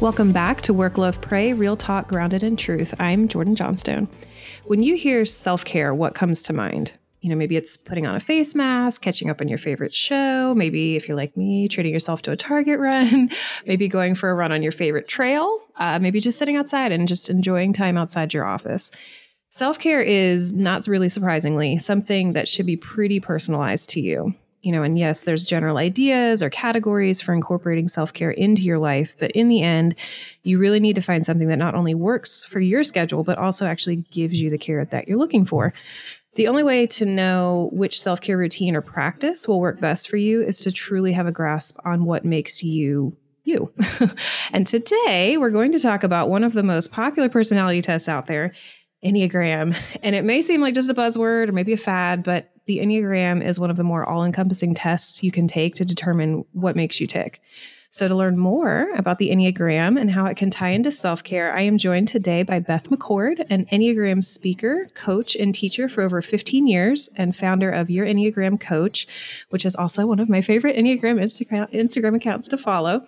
Welcome back to Work, Love, Pray, Real Talk Grounded in Truth. I'm Jordan Johnstone. When you hear self care, what comes to mind? You know, maybe it's putting on a face mask, catching up on your favorite show. Maybe if you're like me, treating yourself to a Target run. maybe going for a run on your favorite trail. Uh, maybe just sitting outside and just enjoying time outside your office. Self care is not really surprisingly something that should be pretty personalized to you you know, and yes, there's general ideas or categories for incorporating self care into your life. But in the end, you really need to find something that not only works for your schedule, but also actually gives you the care that you're looking for. The only way to know which self care routine or practice will work best for you is to truly have a grasp on what makes you you. and today we're going to talk about one of the most popular personality tests out there, Enneagram. And it may seem like just a buzzword or maybe a fad, but the Enneagram is one of the more all encompassing tests you can take to determine what makes you tick. So, to learn more about the Enneagram and how it can tie into self care, I am joined today by Beth McCord, an Enneagram speaker, coach, and teacher for over 15 years, and founder of Your Enneagram Coach, which is also one of my favorite Enneagram Instagram, accounts to follow.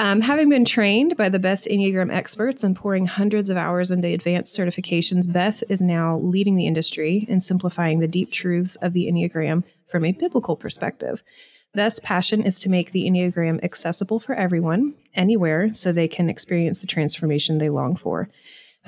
Um, having been trained by the best Enneagram experts and pouring hundreds of hours into advanced certifications, Beth is now leading the industry and simplifying the deep truths of the Enneagram from a biblical perspective. Beth's passion is to make the Enneagram accessible for everyone, anywhere, so they can experience the transformation they long for.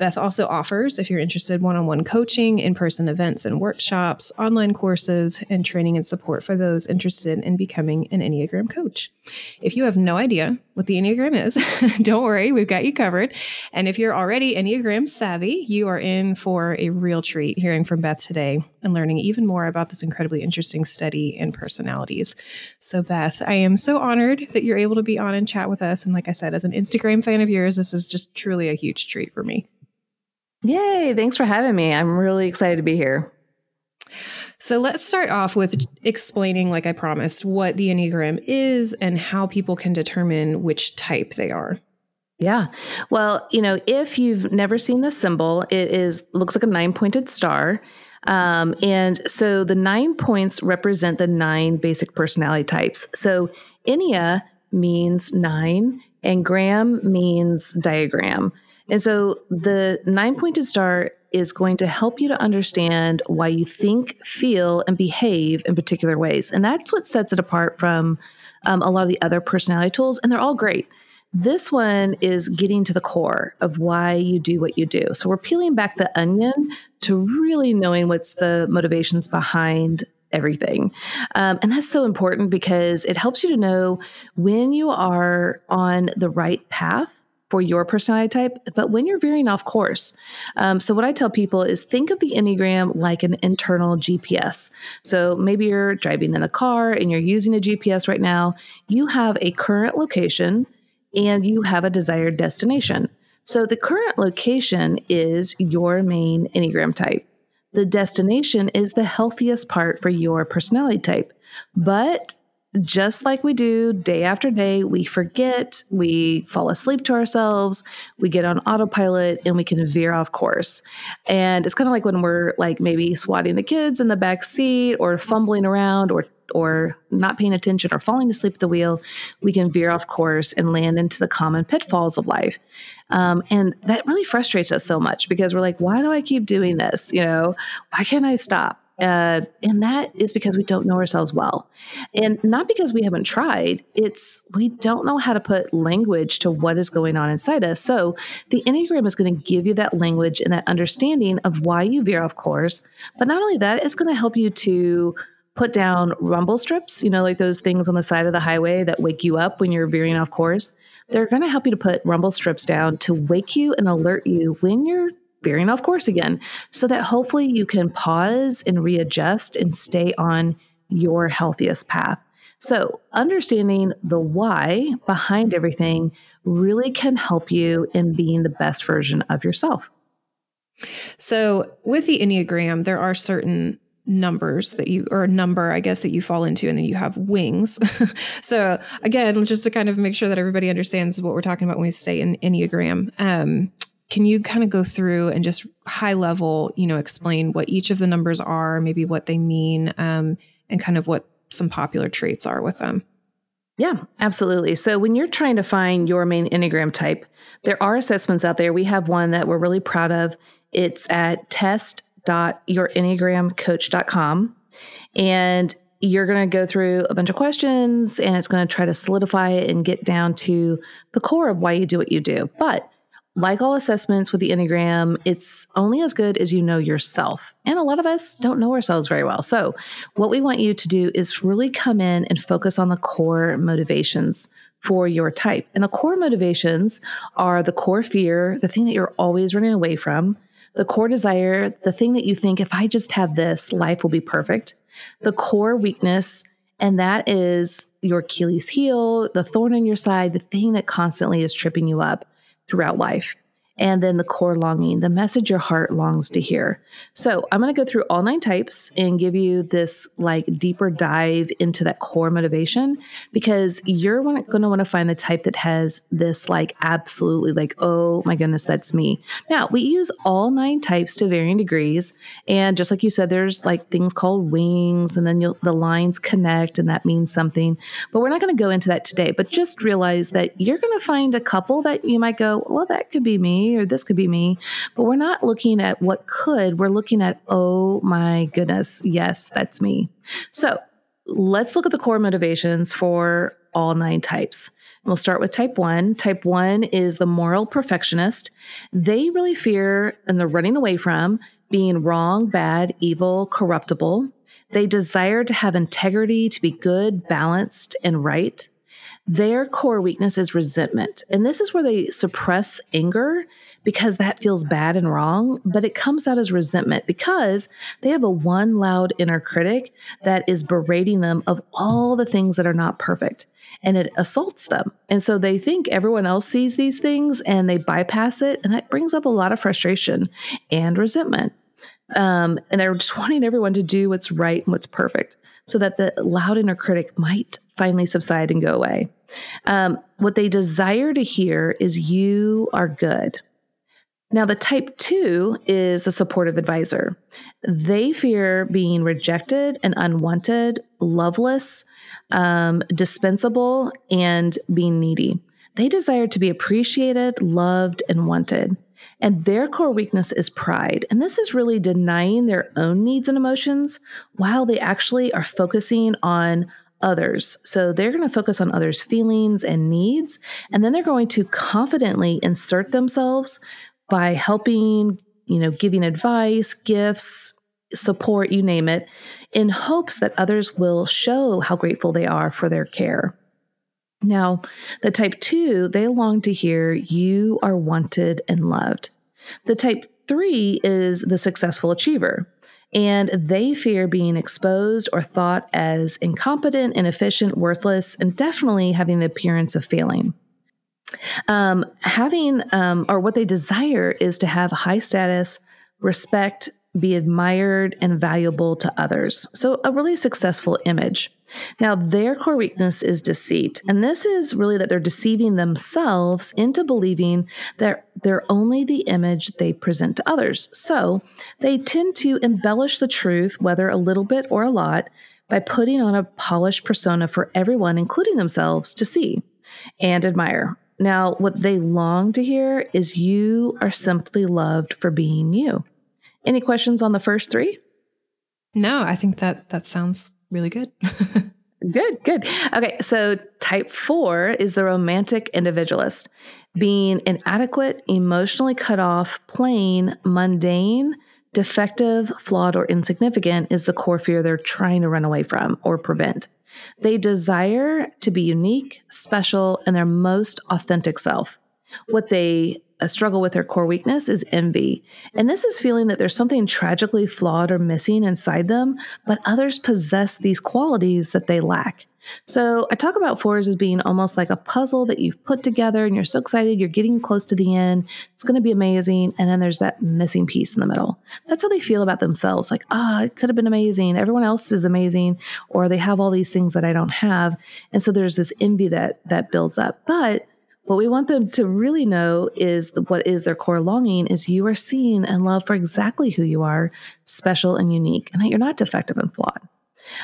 Beth also offers, if you're interested, one on one coaching, in person events and workshops, online courses, and training and support for those interested in becoming an Enneagram coach. If you have no idea what the Enneagram is, don't worry, we've got you covered. And if you're already Enneagram savvy, you are in for a real treat hearing from Beth today and learning even more about this incredibly interesting study in personalities. So, Beth, I am so honored that you're able to be on and chat with us. And like I said, as an Instagram fan of yours, this is just truly a huge treat for me. Yay. Thanks for having me. I'm really excited to be here. So let's start off with explaining, like I promised, what the Enneagram is and how people can determine which type they are. Yeah. Well, you know, if you've never seen the symbol, it is looks like a nine-pointed star. Um, and so the nine points represent the nine basic personality types. So Ennea means nine, and gram means diagram. And so the nine pointed star is going to help you to understand why you think, feel, and behave in particular ways. And that's what sets it apart from um, a lot of the other personality tools. And they're all great. This one is getting to the core of why you do what you do. So we're peeling back the onion to really knowing what's the motivations behind everything. Um, and that's so important because it helps you to know when you are on the right path for your personality type, but when you're veering off course. Um, so, what I tell people is think of the Enneagram like an internal GPS. So, maybe you're driving in a car and you're using a GPS right now. You have a current location and you have a desired destination. So, the current location is your main Enneagram type. The destination is the healthiest part for your personality type. But just like we do day after day, we forget, we fall asleep to ourselves, we get on autopilot, and we can veer off course. And it's kind of like when we're like maybe swatting the kids in the back seat or fumbling around or or not paying attention or falling asleep at the wheel, we can veer off course and land into the common pitfalls of life. Um, and that really frustrates us so much because we're like, why do I keep doing this? You know, why can't I stop? Uh, and that is because we don't know ourselves well. And not because we haven't tried, it's we don't know how to put language to what is going on inside us. So the Enneagram is going to give you that language and that understanding of why you veer off course. But not only that, it's going to help you to put down rumble strips, you know, like those things on the side of the highway that wake you up when you're veering off course. They're going to help you to put rumble strips down to wake you and alert you when you're veering off course again so that hopefully you can pause and readjust and stay on your healthiest path. So, understanding the why behind everything really can help you in being the best version of yourself. So, with the Enneagram, there are certain numbers that you or a number i guess that you fall into and then you have wings so again just to kind of make sure that everybody understands what we're talking about when we say in enneagram um, can you kind of go through and just high level, you know, explain what each of the numbers are, maybe what they mean, um, and kind of what some popular traits are with them? Yeah, absolutely. So when you're trying to find your main Enneagram type, there are assessments out there. We have one that we're really proud of. It's at test.yourenneagramcoach.com. And you're going to go through a bunch of questions and it's going to try to solidify it and get down to the core of why you do what you do. But like all assessments with the Enneagram, it's only as good as you know yourself. And a lot of us don't know ourselves very well. So, what we want you to do is really come in and focus on the core motivations for your type. And the core motivations are the core fear, the thing that you're always running away from, the core desire, the thing that you think, if I just have this, life will be perfect, the core weakness, and that is your Achilles heel, the thorn in your side, the thing that constantly is tripping you up throughout life and then the core longing, the message your heart longs to hear. So I'm going to go through all nine types and give you this like deeper dive into that core motivation because you're going to want to find the type that has this like absolutely like, oh my goodness, that's me. Now we use all nine types to varying degrees. And just like you said, there's like things called wings and then the lines connect and that means something, but we're not going to go into that today, but just realize that you're going to find a couple that you might go, well, that could be me or this could be me. But we're not looking at what could, we're looking at, oh my goodness, yes, that's me. So let's look at the core motivations for all nine types. We'll start with type one. Type one is the moral perfectionist. They really fear and they're running away from being wrong, bad, evil, corruptible. They desire to have integrity, to be good, balanced, and right. Their core weakness is resentment. And this is where they suppress anger because that feels bad and wrong, but it comes out as resentment because they have a one loud inner critic that is berating them of all the things that are not perfect and it assaults them. And so they think everyone else sees these things and they bypass it. And that brings up a lot of frustration and resentment. Um, and they're just wanting everyone to do what's right and what's perfect so that the loud inner critic might finally subside and go away. Um, what they desire to hear is you are good. Now, the type two is a supportive advisor. They fear being rejected and unwanted, loveless, um, dispensable, and being needy. They desire to be appreciated, loved, and wanted. And their core weakness is pride. And this is really denying their own needs and emotions while they actually are focusing on others. So they're going to focus on others' feelings and needs, and then they're going to confidently insert themselves by helping, you know, giving advice, gifts, support, you name it, in hopes that others will show how grateful they are for their care. Now, the type two, they long to hear you are wanted and loved. The type three is the successful achiever and they fear being exposed or thought as incompetent, inefficient, worthless, and definitely having the appearance of failing. Um, having, um, or what they desire is to have high status, respect, be admired and valuable to others. So, a really successful image. Now, their core weakness is deceit. And this is really that they're deceiving themselves into believing that they're only the image they present to others. So, they tend to embellish the truth, whether a little bit or a lot, by putting on a polished persona for everyone, including themselves, to see and admire. Now, what they long to hear is you are simply loved for being you. Any questions on the first three? No, I think that that sounds really good. good, good. Okay, so type four is the romantic individualist, being inadequate, emotionally cut off, plain, mundane, defective, flawed, or insignificant is the core fear they're trying to run away from or prevent. They desire to be unique, special, and their most authentic self. What they a struggle with their core weakness is envy. And this is feeling that there's something tragically flawed or missing inside them, but others possess these qualities that they lack. So I talk about fours as being almost like a puzzle that you've put together and you're so excited, you're getting close to the end. It's going to be amazing. And then there's that missing piece in the middle. That's how they feel about themselves. Like, ah, oh, it could have been amazing. Everyone else is amazing. Or they have all these things that I don't have. And so there's this envy that, that builds up. But what we want them to really know is what is their core longing is you are seen and loved for exactly who you are, special and unique, and that you're not defective and flawed.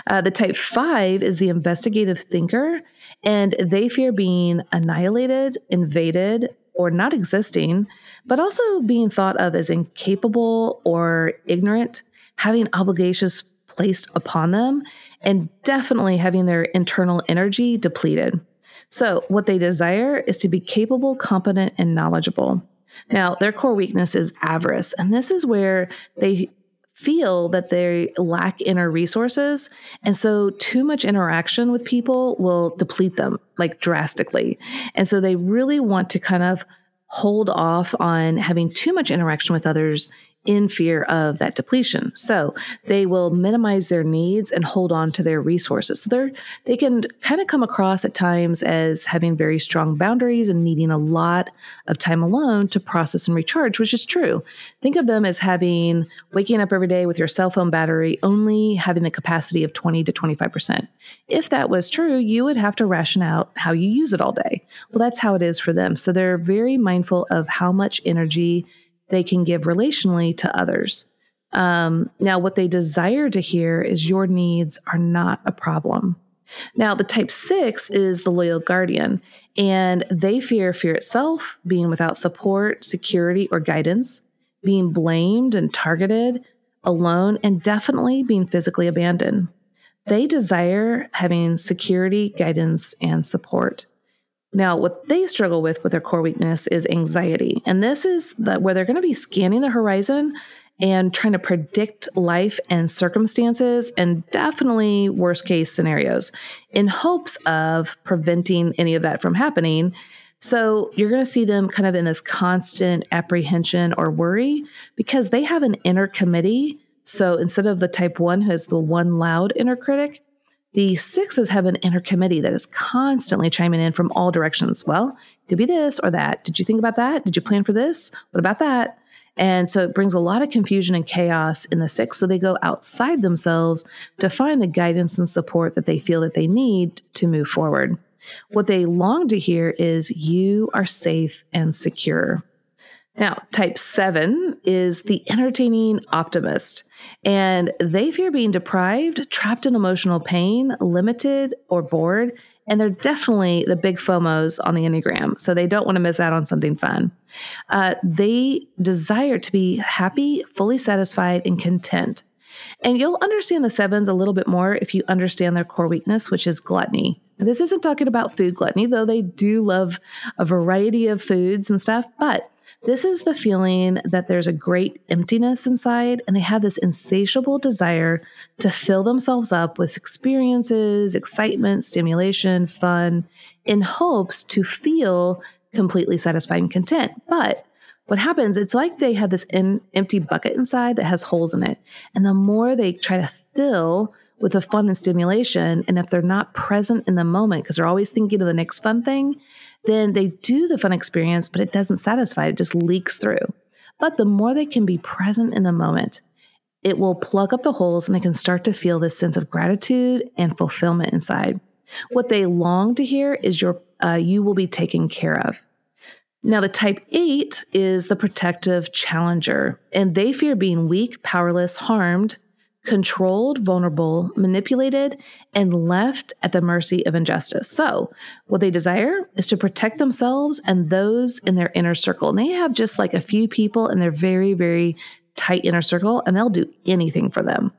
Uh, the type five is the investigative thinker, and they fear being annihilated, invaded, or not existing, but also being thought of as incapable or ignorant, having obligations placed upon them, and definitely having their internal energy depleted. So, what they desire is to be capable, competent, and knowledgeable. Now, their core weakness is avarice, and this is where they feel that they lack inner resources. And so, too much interaction with people will deplete them like drastically. And so, they really want to kind of hold off on having too much interaction with others in fear of that depletion. So they will minimize their needs and hold on to their resources. So they're, they can kind of come across at times as having very strong boundaries and needing a lot of time alone to process and recharge, which is true. Think of them as having waking up every day with your cell phone battery only having the capacity of 20 to 25%. If that was true, you would have to ration out how you use it all day. Well, that's how it is for them. So they're very mindful of how much energy they can give relationally to others. Um, now, what they desire to hear is your needs are not a problem. Now, the type six is the loyal guardian, and they fear fear itself, being without support, security, or guidance, being blamed and targeted, alone, and definitely being physically abandoned. They desire having security, guidance, and support. Now, what they struggle with with their core weakness is anxiety. And this is the, where they're going to be scanning the horizon and trying to predict life and circumstances and definitely worst case scenarios in hopes of preventing any of that from happening. So you're going to see them kind of in this constant apprehension or worry because they have an inner committee. So instead of the type one who has the one loud inner critic, the sixes have an inner committee that is constantly chiming in from all directions. Well, it could be this or that. Did you think about that? Did you plan for this? What about that? And so it brings a lot of confusion and chaos in the six. So they go outside themselves to find the guidance and support that they feel that they need to move forward. What they long to hear is you are safe and secure. Now, type seven is the entertaining optimist, and they fear being deprived, trapped in emotional pain, limited, or bored. And they're definitely the big FOMOs on the Enneagram. So they don't want to miss out on something fun. Uh, they desire to be happy, fully satisfied, and content. And you'll understand the sevens a little bit more if you understand their core weakness, which is gluttony. this isn't talking about food gluttony, though they do love a variety of foods and stuff, but this is the feeling that there's a great emptiness inside, and they have this insatiable desire to fill themselves up with experiences, excitement, stimulation, fun, in hopes to feel completely satisfied and content. But what happens, it's like they have this in, empty bucket inside that has holes in it. And the more they try to fill with the fun and stimulation, and if they're not present in the moment because they're always thinking of the next fun thing, then they do the fun experience, but it doesn't satisfy. It just leaks through. But the more they can be present in the moment, it will plug up the holes and they can start to feel this sense of gratitude and fulfillment inside. What they long to hear is your uh, you will be taken care of. Now, the type eight is the protective challenger, and they fear being weak, powerless, harmed, controlled, vulnerable, manipulated, and left at the mercy of injustice. So, what they desire is to protect themselves and those in their inner circle. And they have just like a few people in their very, very tight inner circle, and they'll do anything for them.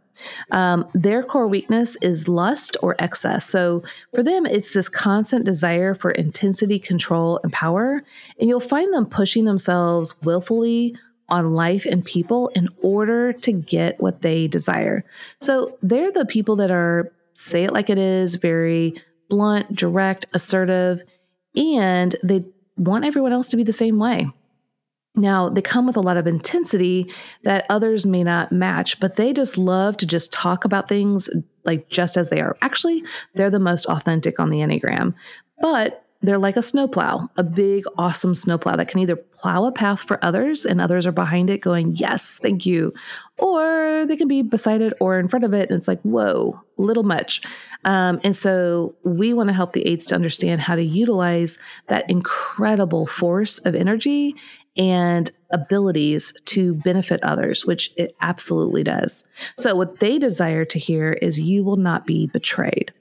Um, their core weakness is lust or excess. So for them, it's this constant desire for intensity, control, and power. And you'll find them pushing themselves willfully on life and people in order to get what they desire. So they're the people that are, say it like it is, very blunt, direct, assertive, and they want everyone else to be the same way. Now, they come with a lot of intensity that others may not match, but they just love to just talk about things like just as they are. Actually, they're the most authentic on the Enneagram. But they're like a snowplow, a big, awesome snowplow that can either plow a path for others and others are behind it going, Yes, thank you. Or they can be beside it or in front of it. And it's like, Whoa, little much. Um, and so we want to help the eights to understand how to utilize that incredible force of energy and abilities to benefit others, which it absolutely does. So, what they desire to hear is you will not be betrayed.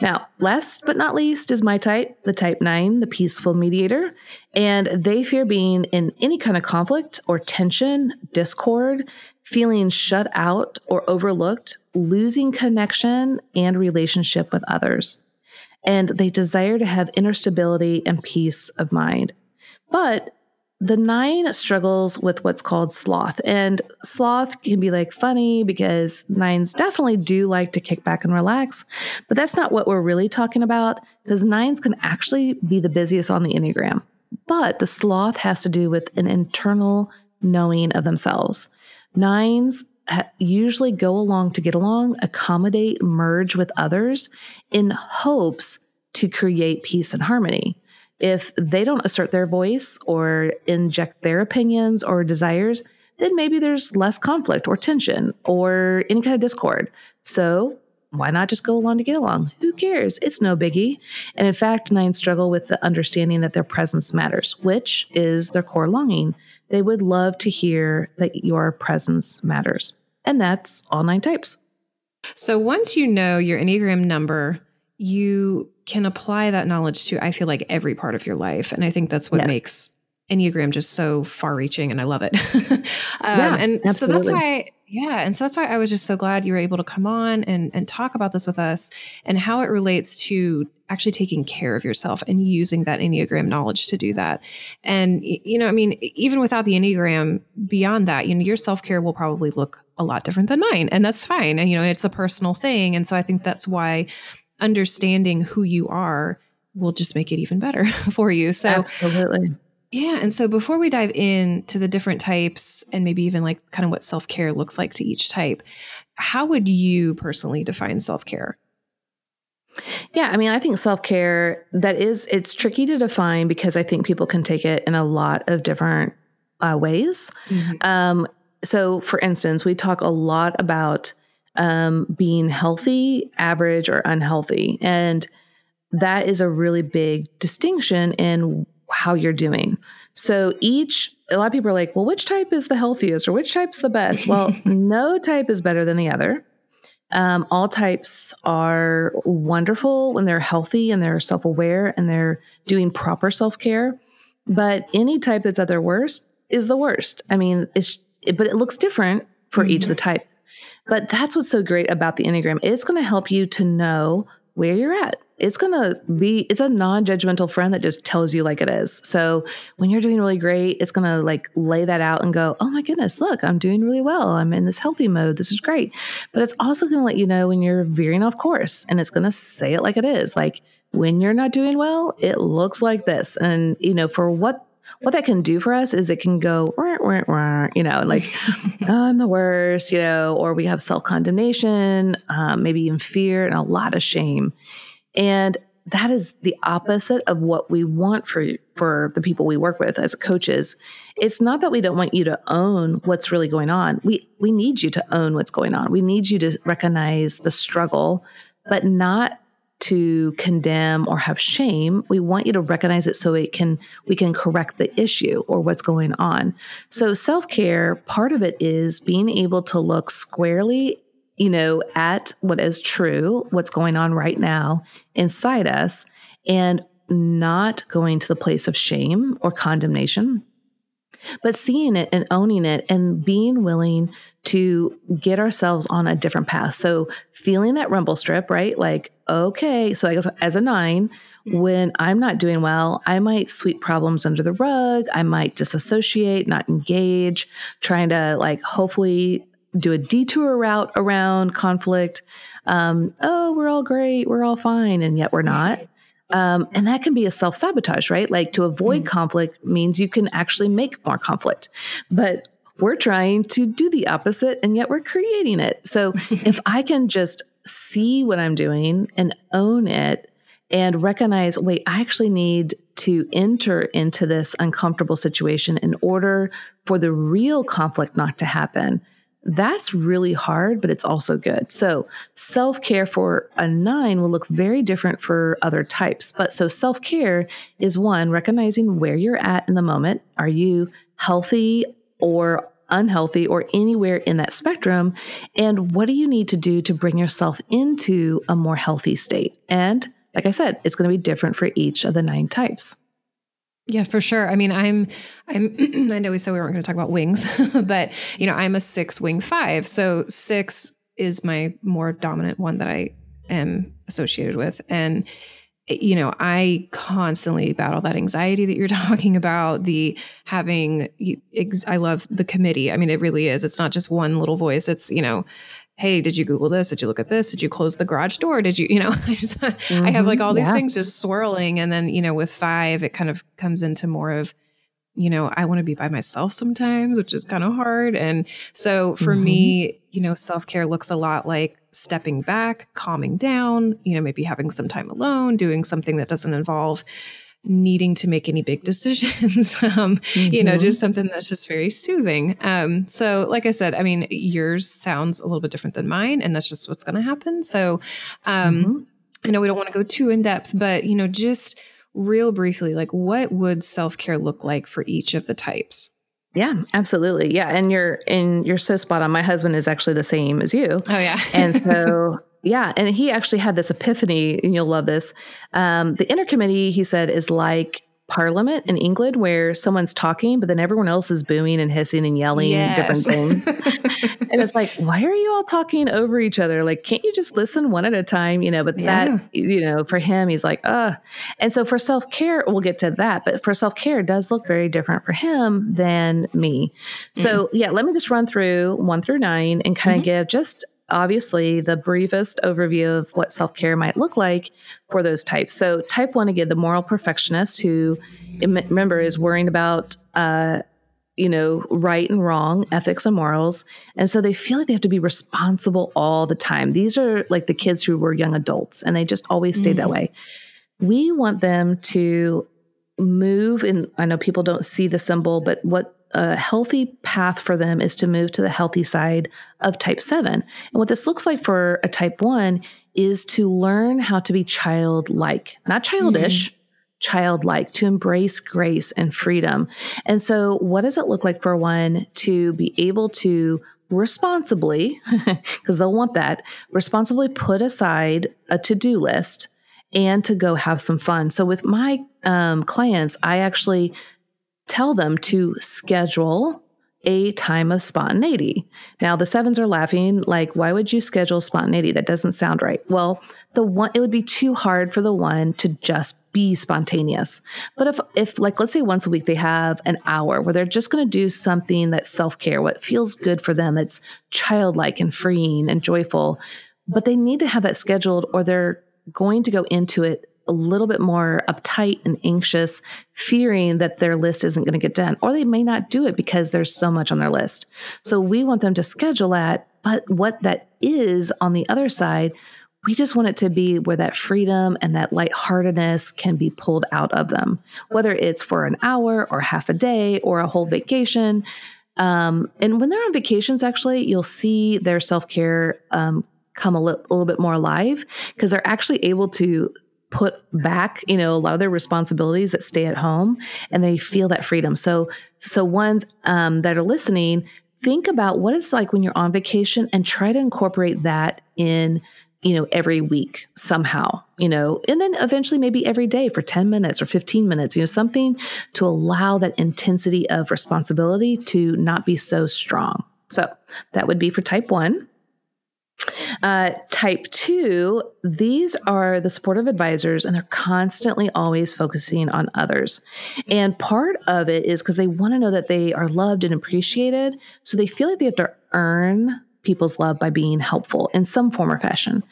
Now, last but not least is my type, the type 9, the peaceful mediator. And they fear being in any kind of conflict or tension, discord, feeling shut out or overlooked, losing connection and relationship with others. And they desire to have inner stability and peace of mind. But the nine struggles with what's called sloth. And sloth can be like funny because nines definitely do like to kick back and relax. But that's not what we're really talking about because nines can actually be the busiest on the Enneagram. But the sloth has to do with an internal knowing of themselves. Nines usually go along to get along, accommodate, merge with others in hopes to create peace and harmony if they don't assert their voice or inject their opinions or desires, then maybe there's less conflict or tension or any kind of discord. So why not just go along to get along? Who cares? It's no biggie. And in fact, nines struggle with the understanding that their presence matters, which is their core longing. They would love to hear that your presence matters. And that's all nine types. So once you know your Enneagram number, you can apply that knowledge to, I feel like, every part of your life. And I think that's what yes. makes Enneagram just so far reaching. And I love it. um, yeah, and absolutely. so that's why, yeah. And so that's why I was just so glad you were able to come on and, and talk about this with us and how it relates to actually taking care of yourself and using that Enneagram knowledge to do that. And, you know, I mean, even without the Enneagram, beyond that, you know, your self care will probably look a lot different than mine. And that's fine. And, you know, it's a personal thing. And so I think that's why understanding who you are will just make it even better for you. So Absolutely. Yeah. And so before we dive into the different types and maybe even like kind of what self care looks like to each type, how would you personally define self care? Yeah, I mean, I think self care that is it's tricky to define because I think people can take it in a lot of different uh, ways. Mm-hmm. Um, so, for instance, we talk a lot about um, being healthy, average, or unhealthy. And that is a really big distinction in how you're doing. So each, a lot of people are like, well, which type is the healthiest or which type's the best? Well, no type is better than the other. Um, all types are wonderful when they're healthy and they're self aware and they're doing proper self care. But any type that's at their worst is the worst. I mean, it's, but it looks different for mm-hmm. each of the mm-hmm. types. But that's what's so great about the Enneagram. It's going to help you to know where you're at. It's going to be, it's a non judgmental friend that just tells you like it is. So when you're doing really great, it's going to like lay that out and go, oh my goodness, look, I'm doing really well. I'm in this healthy mode. This is great. But it's also going to let you know when you're veering off course and it's going to say it like it is. Like, when you're not doing well, it looks like this. And, you know, for what what that can do for us is it can go, wah, wah, you know, like, oh, I'm the worst, you know, or we have self condemnation, um, maybe even fear and a lot of shame. And that is the opposite of what we want for for the people we work with as coaches. It's not that we don't want you to own what's really going on. We we need you to own what's going on. We need you to recognize the struggle, but not to condemn or have shame we want you to recognize it so it can we can correct the issue or what's going on. So self-care part of it is being able to look squarely you know at what is true what's going on right now inside us and not going to the place of shame or condemnation but seeing it and owning it and being willing to get ourselves on a different path. So feeling that rumble strip, right? Like, okay, so I guess as a nine, when I'm not doing well, I might sweep problems under the rug. I might disassociate, not engage, trying to like hopefully do a detour route around conflict. Um, oh, we're all great, we're all fine, and yet we're not. Um, and that can be a self sabotage, right? Like to avoid mm conflict means you can actually make more conflict. But we're trying to do the opposite and yet we're creating it. So if I can just see what I'm doing and own it and recognize, wait, I actually need to enter into this uncomfortable situation in order for the real conflict not to happen that's really hard, but it's also good. So, self care for a nine will look very different for other types. But so, self care is one, recognizing where you're at in the moment. Are you healthy or unhealthy or anywhere in that spectrum? And what do you need to do to bring yourself into a more healthy state? And like I said, it's going to be different for each of the nine types. Yeah, for sure. I mean, I'm, I'm, I know we said we weren't going to talk about wings, but you know, I'm a six wing five. So six is my more dominant one that I am associated with. And, eh, you know, I constantly battle that anxiety that you're talking about, the having, I love the committee. I mean, it really is. It's not just one little voice. It's, you know, hey did you google this did you look at this did you close the garage door did you you know i just mm-hmm, i have like mm-hmm. all these yeah. things just swirling and then you know with five it kind of comes into more of you know i want to be by myself sometimes which is kind of hard and so for mm-hmm. me you know self-care looks a lot like stepping back calming down you know maybe having some time alone doing something that doesn't involve needing to make any big decisions. um, mm-hmm. You know, just mm-hmm. something that's just very soothing. Um, so, like I said, I mean, yours sounds a little bit different than mine, and that's just what's going to happen. So, um, mm-hmm. I know we don't want to go too in depth, but you know, just real briefly, like what would self care look like for each of the types? Yeah, absolutely. Yeah, and you're and you're so spot on. My husband is actually the same as you. Oh yeah, and so yeah, and he actually had this epiphany, and you'll love this. Um, the inner committee, he said, is like Parliament in England, where someone's talking, but then everyone else is booing and hissing and yelling yes. and different things. and it's like, why are you all talking over each other? Like, can't you just listen one at a time? You know, but yeah. that, you know, for him, he's like, uh. And so for self care, we'll get to that, but for self care, does look very different for him than me. So, mm yeah, let me just run through one through nine and kind of mm-hmm. give just obviously the briefest overview of what self care might look like for those types. So, type one, again, the moral perfectionist who, remember, is worrying about, uh, you know, right and wrong, ethics and morals. And so they feel like they have to be responsible all the time. These are like the kids who were young adults and they just always stayed mm. that way. We want them to move and I know people don't see the symbol, but what a healthy path for them is to move to the healthy side of type 7. And what this looks like for a type 1 is to learn how to be childlike, not childish. Mm-hmm. Childlike to embrace grace and freedom. And so, what does it look like for one to be able to responsibly, because they'll want that, responsibly put aside a to do list and to go have some fun. So, with my um, clients, I actually tell them to schedule a time of spontaneity. Now the sevens are laughing like why would you schedule spontaneity that doesn't sound right. Well, the one it would be too hard for the one to just be spontaneous. But if if like let's say once a week they have an hour where they're just going to do something that's self-care, what feels good for them, it's childlike and freeing and joyful, but they need to have that scheduled or they're going to go into it a little bit more uptight and anxious, fearing that their list isn't going to get done, or they may not do it because there's so much on their list. So we want them to schedule that. But what that is on the other side, we just want it to be where that freedom and that lightheartedness can be pulled out of them, whether it's for an hour or half a day or a whole vacation. Um, and when they're on vacations, actually, you'll see their self care um, come a, li- a little bit more alive because they're actually able to put back, you know, a lot of their responsibilities that stay at home and they feel that freedom. So, so ones um, that are listening, think about what it's like when you're on vacation and try to incorporate that in you know every week somehow you know and then eventually maybe every day for 10 minutes or 15 minutes you know something to allow that intensity of responsibility to not be so strong so that would be for type 1 uh, type two, these are the supportive advisors, and they're constantly always focusing on others. And part of it is because they want to know that they are loved and appreciated. So they feel like they have to earn people's love by being helpful in some form or fashion.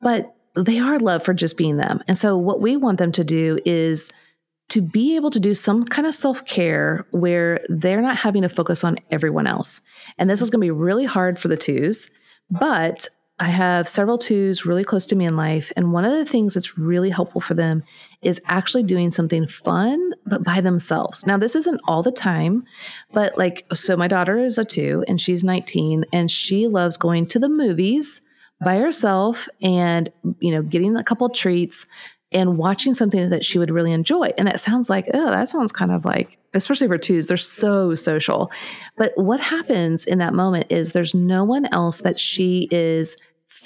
But they are loved for just being them. And so what we want them to do is to be able to do some kind of self care where they're not having to focus on everyone else. And this is going to be really hard for the twos but I have several twos really close to me in life. And one of the things that's really helpful for them is actually doing something fun, but by themselves. Now, this isn't all the time, but like, so my daughter is a two and she's 19 and she loves going to the movies by herself and, you know, getting a couple treats and watching something that she would really enjoy. And that sounds like, oh, that sounds kind of like, especially for twos, they're so social. But what happens in that moment is there's no one else that she is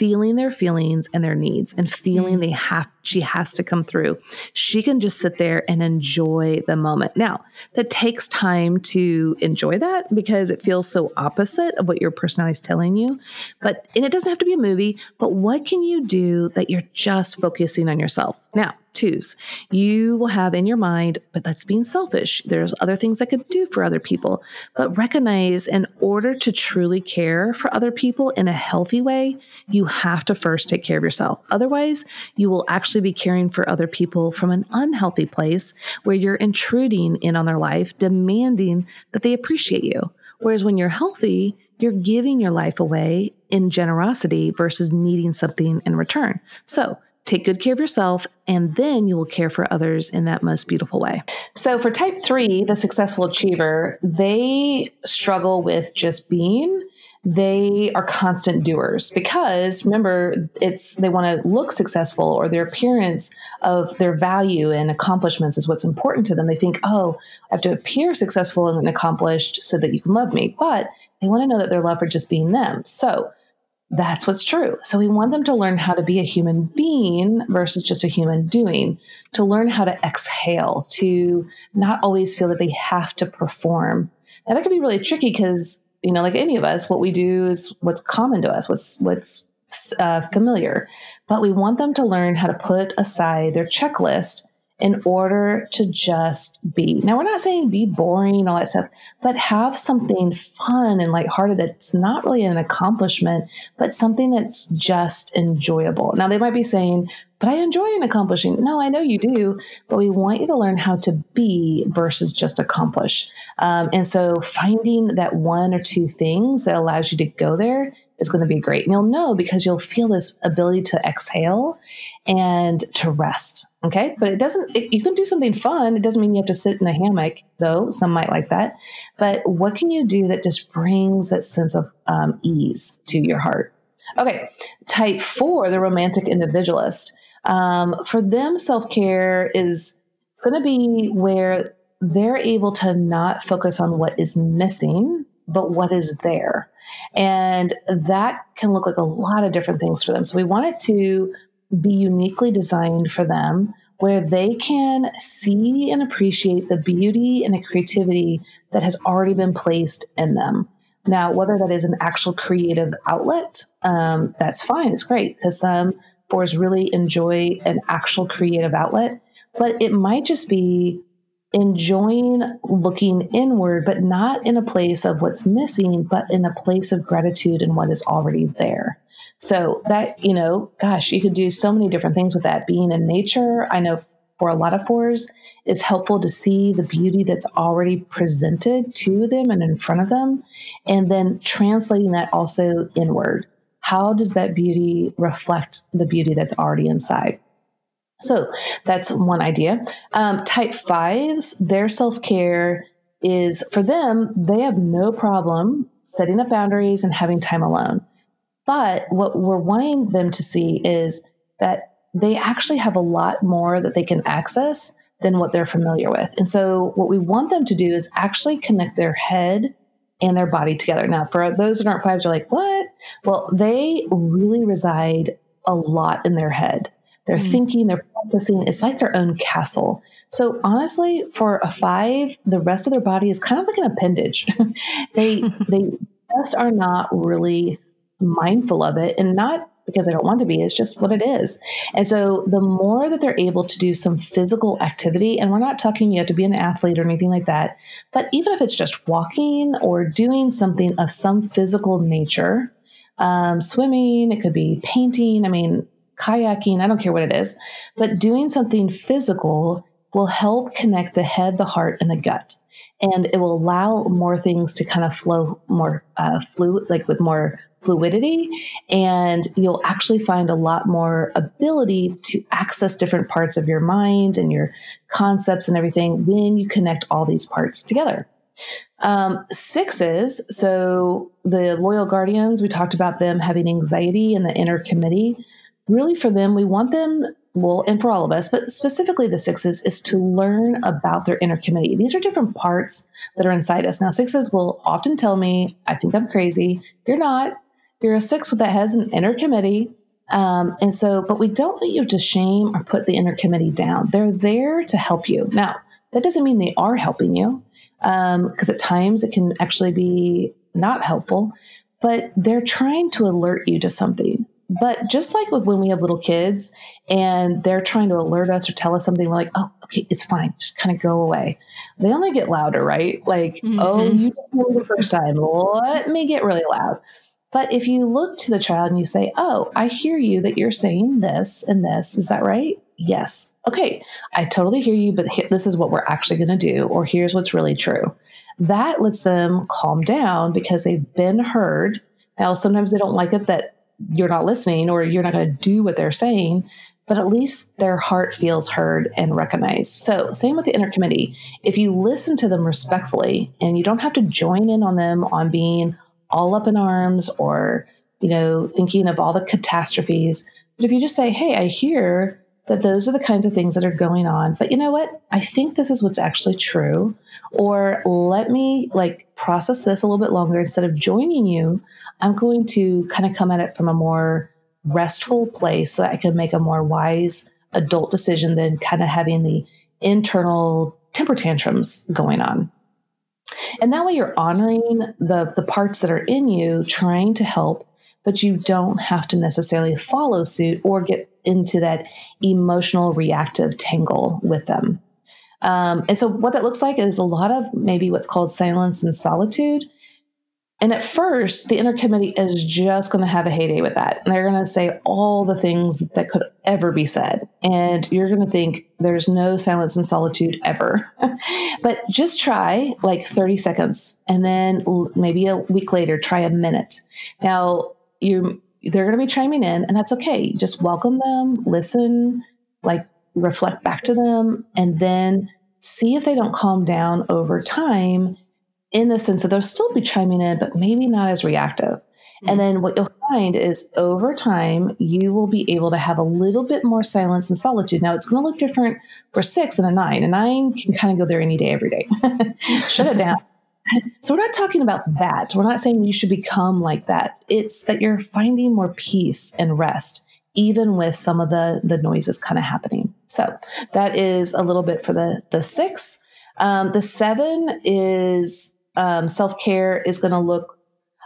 feeling their feelings and their needs and feeling mm. they have she has to come through. She can just sit there and enjoy the moment. Now that takes time to enjoy that because it feels so opposite of what your personality is telling you. But and it doesn't have to be a movie but what can you do that you're just focusing on yourself? Now twos. You will have in your mind, but that's being selfish. There's other things I could do for other people. But recognize in order to truly care for other people in a healthy way, you have to first take care of yourself. Otherwise, you will actually be caring for other people from an unhealthy place where you're intruding in on their life, demanding that they appreciate you. Whereas when you're healthy, you're giving your life away in generosity versus needing something in return. So, Take good care of yourself, and then you will care for others in that most beautiful way. So, for type three, the successful achiever, they struggle with just being. They are constant doers because remember it's they want to look successful or their appearance of their value and accomplishments is what's important to them. They think oh i have to appear successful and accomplished so that you can love me. But they want to know that they're loved for just being them. So that's what's true. So we want them to learn how to be a human being versus just a human doing, to learn how to exhale, to not always feel that they have to perform. Now that can be really tricky because, you know, like any of us, what we do is what's common to us, what's what's uh, familiar. But we want them to learn how to put aside their checklist in order to just be. Now, we're not saying be boring, all that stuff, but have something fun and lighthearted that's not really an accomplishment, but something that's just enjoyable. Now, they might be saying, but I enjoy an accomplishing. No, I know you do, but we want you to learn how to be versus just accomplish. Um, and so finding that one or two things that allows you to go there is going to be great. And you'll know because you'll feel this ability to exhale and to rest. Okay. But it doesn't, it, you can do something fun. It doesn't mean you have to sit in a hammock, though. Some might like that. But what can you do that just brings that sense of um, ease to your heart? Okay. Type four, the romantic individualist. Um, for them, self care is it's going to be where they're able to not focus on what is missing but what is there. And that can look like a lot of different things for them. So we want it to be uniquely designed for them where they can see and appreciate the beauty and the creativity that has already been placed in them. Now, whether that is an actual creative outlet, um, that's fine. It's great because some fours really enjoy an actual creative outlet, but it might just be enjoying looking inward, but not in a place of what's missing, but in a place of gratitude and what is already there. So that, you know, gosh, you could do so many different things with that. Being in nature, I know for a lot of fours, it's helpful to see the beauty that's already presented to them and in front of them, and then translating that also inward. How does that beauty reflect the beauty that's already inside? So that's one idea. Um, type fives, their self care is for them, they have no problem setting up boundaries and having time alone. But what we're wanting them to see is that they actually have a lot more that they can access than what they're familiar with. And so, what we want them to do is actually connect their head and their body together. Now, for those that aren't fives, are like, what? Well, they really reside a lot in their head. They're mm. thinking, they're processing. It's like their own castle. So honestly, for a five, the rest of their body is kind of like an appendage. they they just are not really mindful of it, and not because they don't want to be. It's just what it is. And so the more that they're able to do some physical activity, and we're not talking you have to be an athlete or anything like that, but even if it's just walking or doing something of some physical nature. Um, swimming, it could be painting. I mean, kayaking, I don't care what it is, but doing something physical will help connect the head, the heart, and the gut. And it will allow more things to kind of flow more uh, fluid, like with more fluidity. And you'll actually find a lot more ability to access different parts of your mind and your concepts and everything when you connect all these parts together. Um, sixes, so the loyal guardians, we talked about them having anxiety in the inner committee really for them, we want them well, and for all of us, but specifically the sixes, is to learn about their inner committee. These are different parts that are inside us. Now, sixes will often tell me, I think I'm crazy. You're not. You're a six that has an inner committee. Um, and so, but we don't want you to shame or put the inner committee down. They're there to help you. Now, that doesn't mean they are helping you, because um, at times it can actually be not helpful, but they're trying to alert you to something. But just like when we have little kids and they're trying to alert us or tell us something, we're like, oh, okay, it's fine. Just kind of go away. They only get louder, right? Like, mm-hmm. oh, you know the first time. Let me get really loud. But if you look to the child and you say, oh, I hear you that you're saying this and this, is that right? Yes. Okay, I totally hear you, but this is what we're actually going to do, or here's what's really true. That lets them calm down because they've been heard. Now, sometimes they don't like it that you're not listening or you're not going to do what they're saying, but at least their heart feels heard and recognized. So, same with the inner committee. If you listen to them respectfully and you don't have to join in on them on being all up in arms or, you know, thinking of all the catastrophes, but if you just say, hey, I hear that those are the kinds of things that are going on. But you know what? I think this is what's actually true. Or let me like process this a little bit longer. Instead of joining you, I'm going to kind of come at it from a more restful place so that I can make a more wise adult decision than kind of having the internal temper tantrums going on. And that way you're honoring the, the parts that are in you, trying to help but you don't have to necessarily follow suit or get into that emotional reactive tangle with them. Um, and so, what that looks like is a lot of maybe what's called silence and solitude. And at first, the inner committee is just going to have a heyday with that. And they're going to say all the things that could ever be said. And you're going to think there's no silence and solitude ever. but just try like 30 seconds and then maybe a week later, try a minute. Now, you they're going to be chiming in and that's okay. Just welcome them listen like reflect back to them and then see if they don't calm down over time in the sense that they'll still be chiming in but maybe not as reactive. Mm-hmm. and then what you'll find is over time you will be able to have a little bit more silence and solitude. Now it's going to look different for six and a nine. A nine can kind of go there any day every day. Shut it down so we're not talking about that. We're not saying you should become like that. It's that you're finding more peace and rest, even with some of the the noises kind of happening. So that is a little bit for the the six. Um, the seven is um, self care is going to look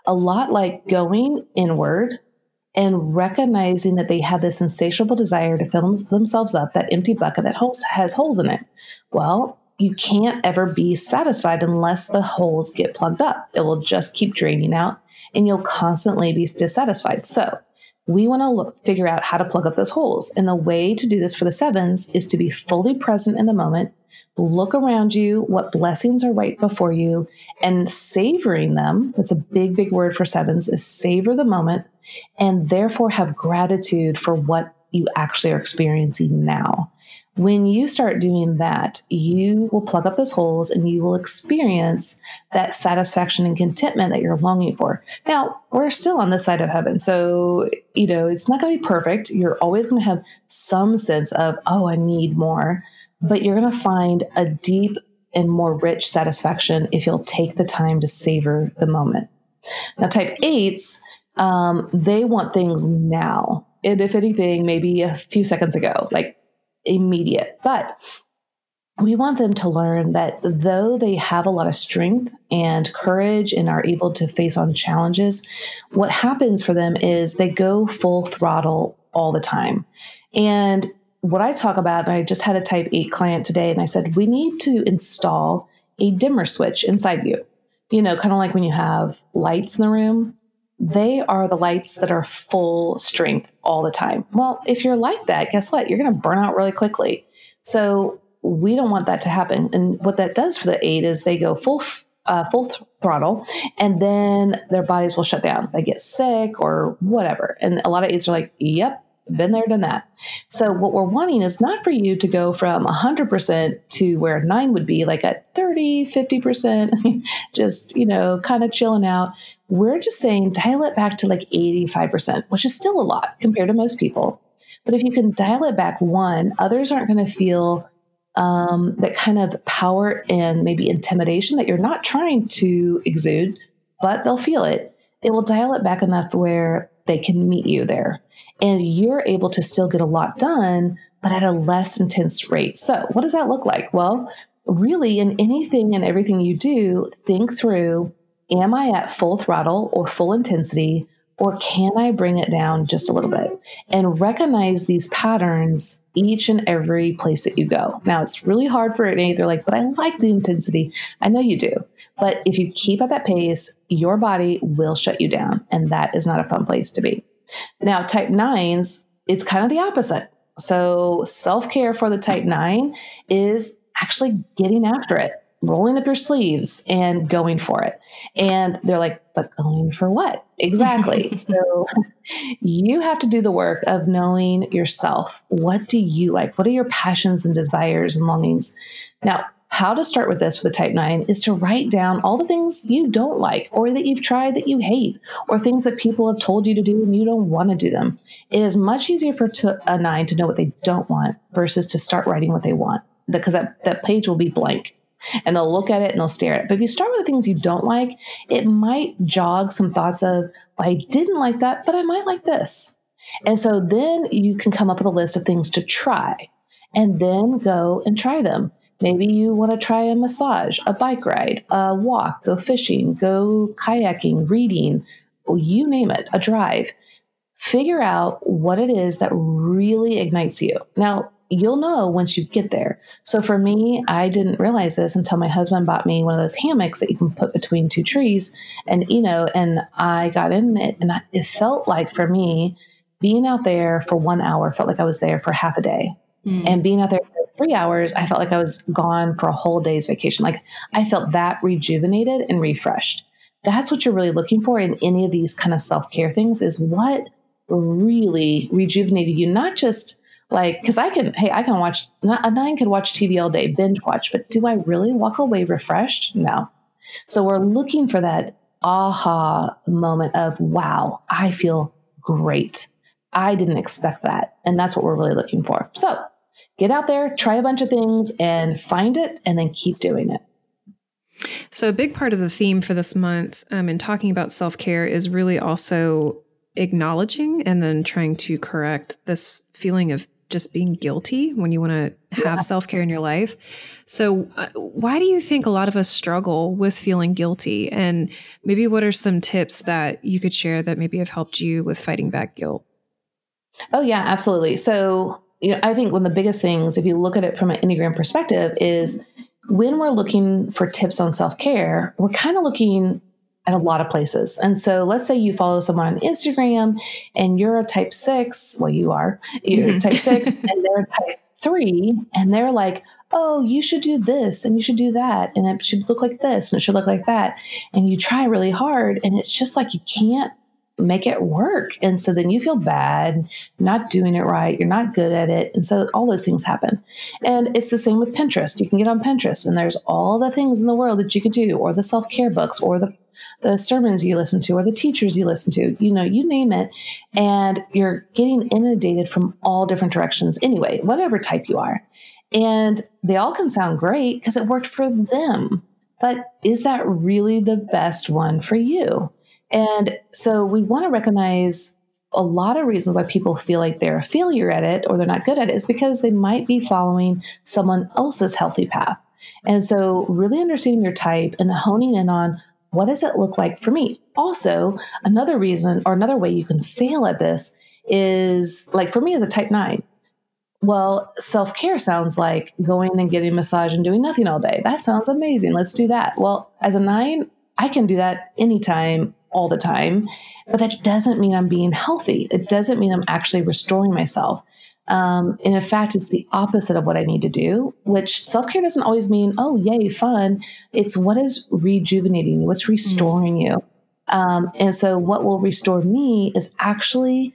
a lot like going inward and recognizing that they have this insatiable desire to fill themselves up, that empty bucket that has holes in it. Well, you can't ever be satisfied unless the holes get plugged up. It will just keep draining out and you'll constantly be dissatisfied. So, we want to look, figure out how to plug up those holes. And the way to do this for the sevens is to be fully present in the moment, look around you, what blessings are right before you, and savoring them. That's a big, big word for sevens is savor the moment and therefore have gratitude for what you actually are experiencing now. When you start doing that, you will plug up those holes and you will experience that satisfaction and contentment that you're longing for. Now, we're still on this side of heaven. So, you know, it's not going to be perfect. You're always going to have some sense of, oh, I need more. But you're going to find a deep and more rich satisfaction if you'll take the time to savor the moment. Now, type eights, um, they want things now. And if anything, maybe a few seconds ago, like immediate. But we want them to learn that though they have a lot of strength and courage and are able to face on challenges, what happens for them is they go full throttle all the time. And what I talk about, I just had a type 8 client today, and I said, we need to install a dimmer switch inside you. You know, kind of like when you have lights in the room, they are the lights that are full strength all the time. Well, if you're like that, guess what? You're going to burn out really quickly. So we don't want that to happen. And what that does for the eight is they go full uh, full th- throttle, and then their bodies will shut down. They get sick or whatever. And a lot of eights are like, "Yep, been there, done that. So, what we're wanting is not for you to go from 100% to where nine would be, like at 30, 50%, just, you know, kind of chilling out. We're just saying dial it back to like 85%, which is still a lot compared to most people. But if you can dial it back one, others aren't going to feel um, that kind of power and maybe intimidation that you're not trying to exude, but they'll feel it. It will dial it back enough where they can meet you there. And you're able to still get a lot done, but at a less intense rate. So, what does that look like? Well, really, in anything and everything you do, think through am I at full throttle or full intensity? Or can I bring it down just a little bit and recognize these patterns each and every place that you go? Now, it's really hard for any, they're like, but I like the intensity. I know you do. But if you keep at that pace, your body will shut you down. And that is not a fun place to be. Now, type nines, it's kind of the opposite. So, self care for the type nine is actually getting after it rolling up your sleeves and going for it. And they're like, but going for what? Exactly. so you have to do the work of knowing yourself. What do you like? What are your passions and desires and longings? Now, how to start with this for the type 9 is to write down all the things you don't like or that you've tried that you hate or things that people have told you to do and you don't want to do them. It is much easier for a 9 to know what they don't want versus to start writing what they want because that, that page will be blank and they'll look at it and they'll stare at it. But if you start with the things you don't like, it might jog some thoughts of, well, I didn't like that, but I might like this. And so then you can come up with a list of things to try and then go and try them. Maybe you want to try a massage, a bike ride, a walk, go fishing, go kayaking, reading, you name it, a drive. Figure out what it is that really ignites you. Now, you'll know once you get there. So for me, I didn't realize this until my husband bought me one of those hammocks that you can put between two trees. And, you know, and I got in it and I, it felt like for me, being out there for one hour felt like I was there for half a day. Mm. And being out there for three hours, I felt like I was gone for a whole day's vacation. Like I felt that rejuvenated and refreshed. That's what you're really looking for in any of these kind of self care things is what really rejuvenated you, not just like, because I can, hey, I can watch, a nine could watch TV all day, binge watch, but do I really walk away refreshed? No. So we're looking for that aha moment of, wow, I feel great. I didn't expect that. And that's what we're really looking for. So get out there, try a bunch of things and find it, and then keep doing it. So, a big part of the theme for this month um, in talking about self care is really also acknowledging and then trying to correct this feeling of just being guilty when you want to have yeah. self care in your life. So, uh, why do you think a lot of us struggle with feeling guilty? And maybe what are some tips that you could share that maybe have helped you with fighting back guilt? Oh, yeah, absolutely. So, you know, I think one of the biggest things, if you look at it from an Enneagram perspective, is when we're looking for tips on self care, we're kind of looking at a lot of places. And so let's say you follow someone on Instagram and you're a type six, well, you are, you're mm-hmm. type six and they're type three, and they're like, oh, you should do this and you should do that, and it should look like this and it should look like that. And you try really hard, and it's just like you can't make it work. And so then you feel bad, not doing it right, you're not good at it. And so all those things happen. And it's the same with Pinterest. You can get on Pinterest and there's all the things in the world that you could do, or the self care books, or the the sermons you listen to or the teachers you listen to, you know, you name it. And you're getting inundated from all different directions anyway, whatever type you are. And they all can sound great because it worked for them. But is that really the best one for you? And so we want to recognize a lot of reasons why people feel like they're a failure at it or they're not good at it is because they might be following someone else's healthy path. And so, really understanding your type and honing in on what does it look like for me? Also, another reason or another way you can fail at this is like for me as a type nine. Well, self care sounds like going and getting a massage and doing nothing all day. That sounds amazing. Let's do that. Well, as a nine, I can do that anytime, all the time, but that doesn't mean I'm being healthy. It doesn't mean I'm actually restoring myself. Um, and in fact, it's the opposite of what I need to do, which self care doesn't always mean, oh, yay, fun. It's what is rejuvenating you, what's restoring mm-hmm. you. Um, and so, what will restore me is actually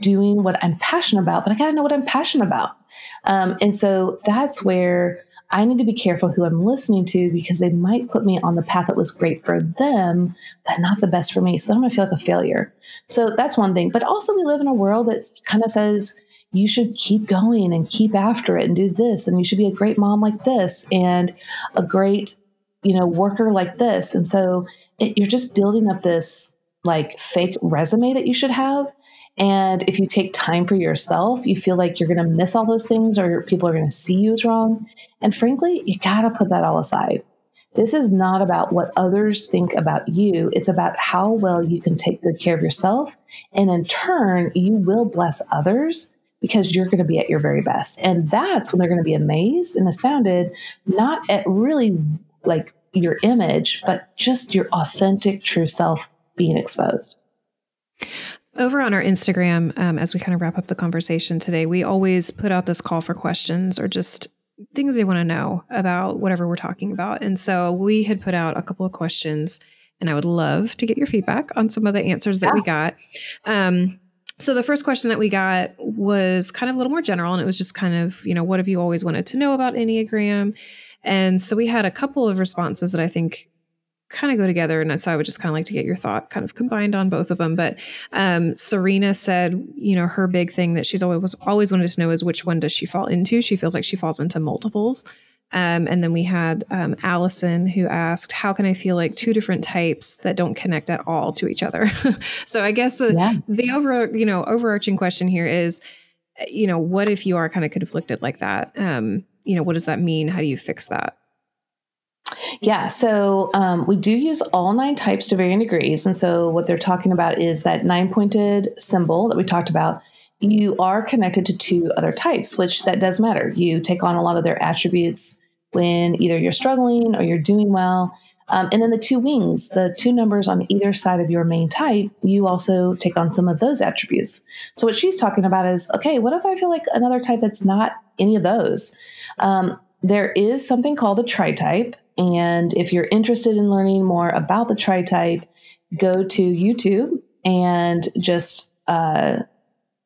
doing what I'm passionate about, but I got to know what I'm passionate about. Um, and so, that's where I need to be careful who I'm listening to because they might put me on the path that was great for them, but not the best for me. So then I'm gonna feel like a failure. So that's one thing. But also, we live in a world that kind of says, you should keep going and keep after it and do this. And you should be a great mom like this and a great, you know, worker like this. And so it, you're just building up this like fake resume that you should have. And if you take time for yourself, you feel like you're going to miss all those things or people are going to see you as wrong. And frankly, you got to put that all aside. This is not about what others think about you. It's about how well you can take good care of yourself. And in turn, you will bless others because you're going to be at your very best. And that's when they're going to be amazed and astounded, not at really like your image, but just your authentic, true self being exposed. Over on our Instagram, um, as we kind of wrap up the conversation today, we always put out this call for questions or just things they want to know about whatever we're talking about. And so we had put out a couple of questions, and I would love to get your feedback on some of the answers that yeah. we got. Um, so the first question that we got was kind of a little more general, and it was just kind of, you know, what have you always wanted to know about Enneagram? And so we had a couple of responses that I think kind of go together. And so I would just kind of like to get your thought kind of combined on both of them. But um, Serena said, you know, her big thing that she's always always wanted to know is which one does she fall into? She feels like she falls into multiples. Um, and then we had um, Allison who asked, "How can I feel like two different types that don't connect at all to each other?" so I guess the yeah. the over you know overarching question here is, you know, what if you are kind of conflicted like that? Um, you know, what does that mean? How do you fix that? Yeah, so um, we do use all nine types to varying degrees. And so what they're talking about is that nine pointed symbol that we talked about. You are connected to two other types, which that does matter. You take on a lot of their attributes when either you're struggling or you're doing well. Um, and then the two wings, the two numbers on either side of your main type, you also take on some of those attributes. So what she's talking about is okay, what if I feel like another type that's not any of those? Um, there is something called the tri type. And if you're interested in learning more about the tri type, go to YouTube and just, uh,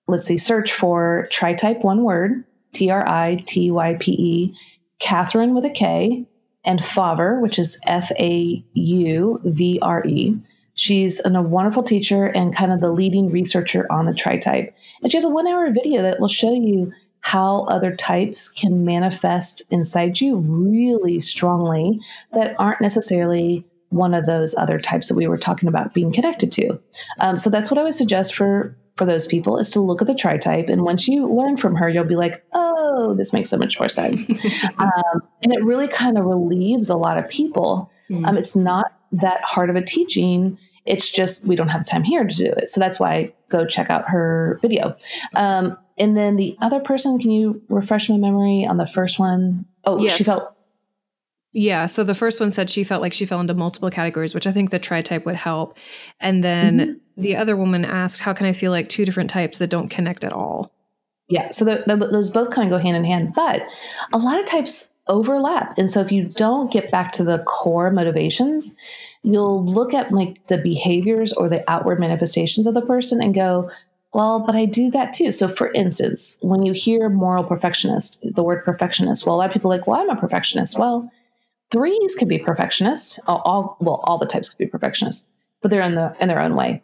let's see, search for tri type, one word, T R I T Y P E, Katherine with a K, and Fauvre, which is F A U V R E. She's a wonderful teacher and kind of the leading researcher on the tri type. And she has a one hour video that will show you how other types can manifest inside you really strongly that aren't necessarily one of those other types that we were talking about being connected to. Um, so that's what I would suggest for for those people is to look at the tri type, and once you learn from her, you'll be like, oh, this makes so much more sense, um, and it really kind of relieves a lot of people. Mm. Um, it's not that hard of a teaching. It's just we don't have time here to do it. So that's why go check out her video. Um, and then the other person, can you refresh my memory on the first one? Oh, yes. she felt. Yeah. So the first one said she felt like she fell into multiple categories, which I think the tri type would help. And then mm-hmm. the other woman asked, How can I feel like two different types that don't connect at all? Yeah. So the, the, those both kind of go hand in hand. But a lot of types overlap. And so if you don't get back to the core motivations, you'll look at like the behaviors or the outward manifestations of the person and go, well, but I do that too. So, for instance, when you hear moral perfectionist, the word perfectionist, well, a lot of people are like, well, I'm a perfectionist. Well, threes can be perfectionists. All, all well, all the types can be perfectionists, but they're in the in their own way.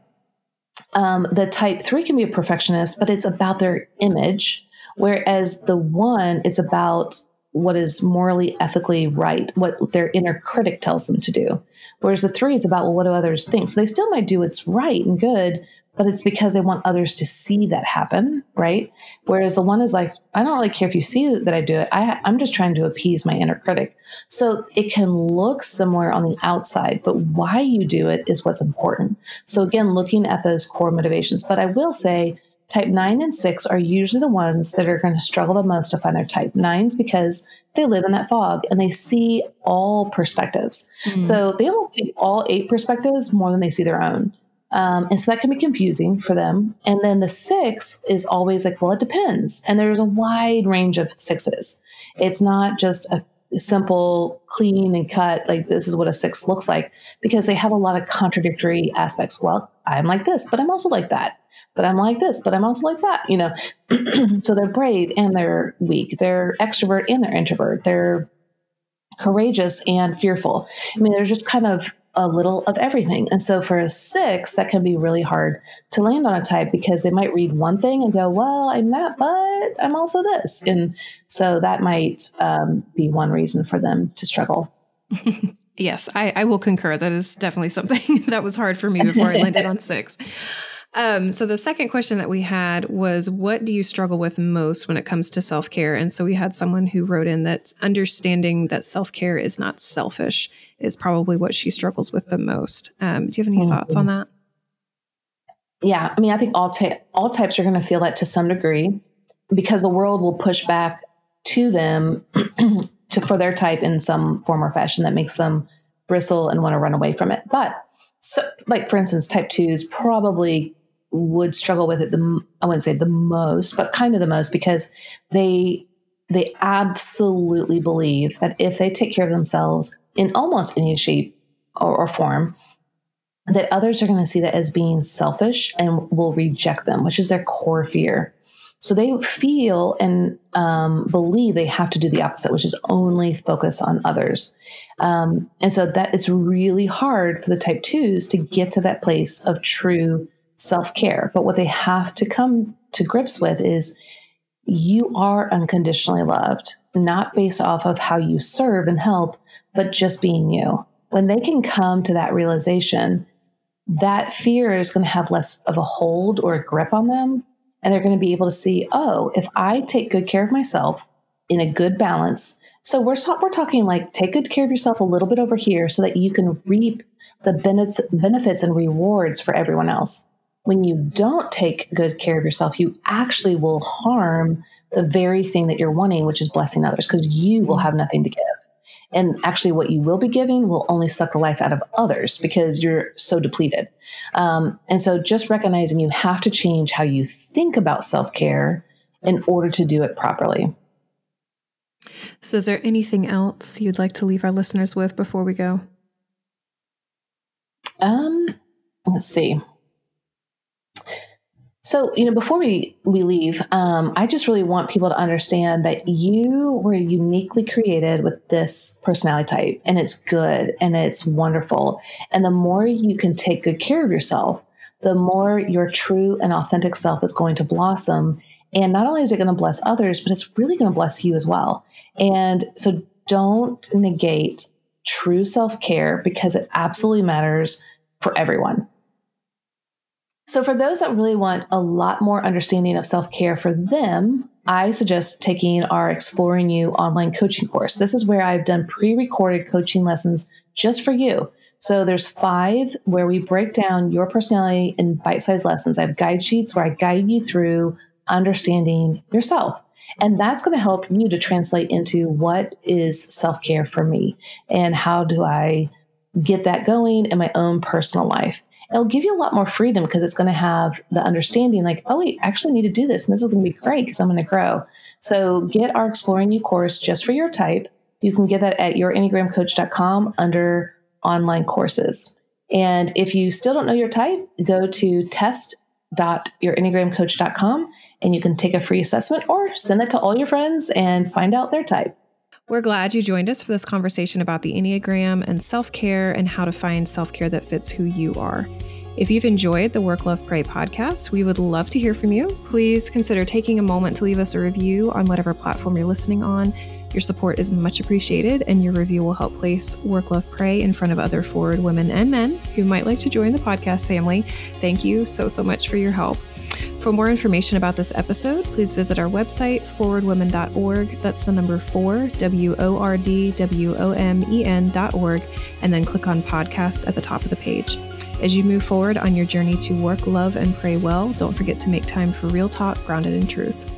Um, the type three can be a perfectionist, but it's about their image, whereas the one, it's about what is morally, ethically right, what their inner critic tells them to do. Whereas the three is about, well, what do others think? So they still might do what's right and good, but it's because they want others to see that happen, right? Whereas the one is like, I don't really care if you see that I do it. I, I'm just trying to appease my inner critic. So it can look similar on the outside, but why you do it is what's important. So again, looking at those core motivations. But I will say, type 9 and 6 are usually the ones that are going to struggle the most to find their type. Nines because they live in that fog and they see all perspectives. Mm. So they almost see all eight perspectives more than they see their own. Um, and so that can be confusing for them. And then the six is always like, well, it depends. And there's a wide range of sixes. It's not just a simple, clean and cut, like this is what a six looks like, because they have a lot of contradictory aspects. Well, I'm like this, but I'm also like that. But I'm like this, but I'm also like that, you know. so they're brave and they're weak. They're extrovert and they're introvert. They're courageous and fearful. I mean, they're just kind of a little of everything. And so for a six, that can be really hard to land on a type because they might read one thing and go, well, I'm that, but I'm also this. And so that might um, be one reason for them to struggle. yes, I, I will concur. That is definitely something that was hard for me before I landed on six. Um, so the second question that we had was, what do you struggle with most when it comes to self care? And so we had someone who wrote in that understanding that self care is not selfish is probably what she struggles with the most. Um, do you have any mm-hmm. thoughts on that? Yeah, I mean, I think all ta- all types are going to feel that to some degree because the world will push back to them to for their type in some form or fashion that makes them bristle and want to run away from it. But so, like for instance, type twos probably would struggle with it the I wouldn't say the most, but kind of the most because they they absolutely believe that if they take care of themselves in almost any shape or, or form, that others are going to see that as being selfish and will reject them, which is their core fear. So they feel and um, believe they have to do the opposite, which is only focus on others. Um, and so that is really hard for the type twos to get to that place of true self care. But what they have to come to grips with is you are unconditionally loved, not based off of how you serve and help, but just being you. When they can come to that realization, that fear is going to have less of a hold or a grip on them. And they're going to be able to see, oh, if I take good care of myself in a good balance. So we're, we're talking like take good care of yourself a little bit over here so that you can reap the benefits and rewards for everyone else when you don't take good care of yourself, you actually will harm the very thing that you're wanting, which is blessing others, because you will have nothing to give. And actually, what you will be giving will only suck the life out of others because you're so depleted. Um, and so, just recognizing you have to change how you think about self care in order to do it properly. So, is there anything else you'd like to leave our listeners with before we go? Um, let's see. So, you know, before we we leave, um, I just really want people to understand that you were uniquely created with this personality type, and it's good and it's wonderful. And the more you can take good care of yourself, the more your true and authentic self is going to blossom. And not only is it going to bless others, but it's really going to bless you as well. And so, don't negate true self care because it absolutely matters for everyone. So, for those that really want a lot more understanding of self care for them, I suggest taking our Exploring You online coaching course. This is where I've done pre recorded coaching lessons just for you. So, there's five where we break down your personality in bite sized lessons. I have guide sheets where I guide you through understanding yourself. And that's going to help you to translate into what is self care for me and how do I get that going in my own personal life it'll give you a lot more freedom because it's going to have the understanding like, oh, I actually need to do this. And this is going to be great because I'm going to grow. So get our Exploring You course just for your type. You can get that at yourenneagramcoach.com under online courses. And if you still don't know your type, go to test.yourenneagramcoach.com and you can take a free assessment or send that to all your friends and find out their type. We're glad you joined us for this conversation about the Enneagram and self care and how to find self care that fits who you are. If you've enjoyed the Work, Love, Pray podcast, we would love to hear from you. Please consider taking a moment to leave us a review on whatever platform you're listening on. Your support is much appreciated, and your review will help place Work, Love, Pray in front of other forward women and men who might like to join the podcast family. Thank you so, so much for your help. For more information about this episode, please visit our website, 4wordwomen.org. That's the number four, W O R D W O M E N.org, and then click on podcast at the top of the page. As you move forward on your journey to work, love, and pray well, don't forget to make time for real talk grounded in truth.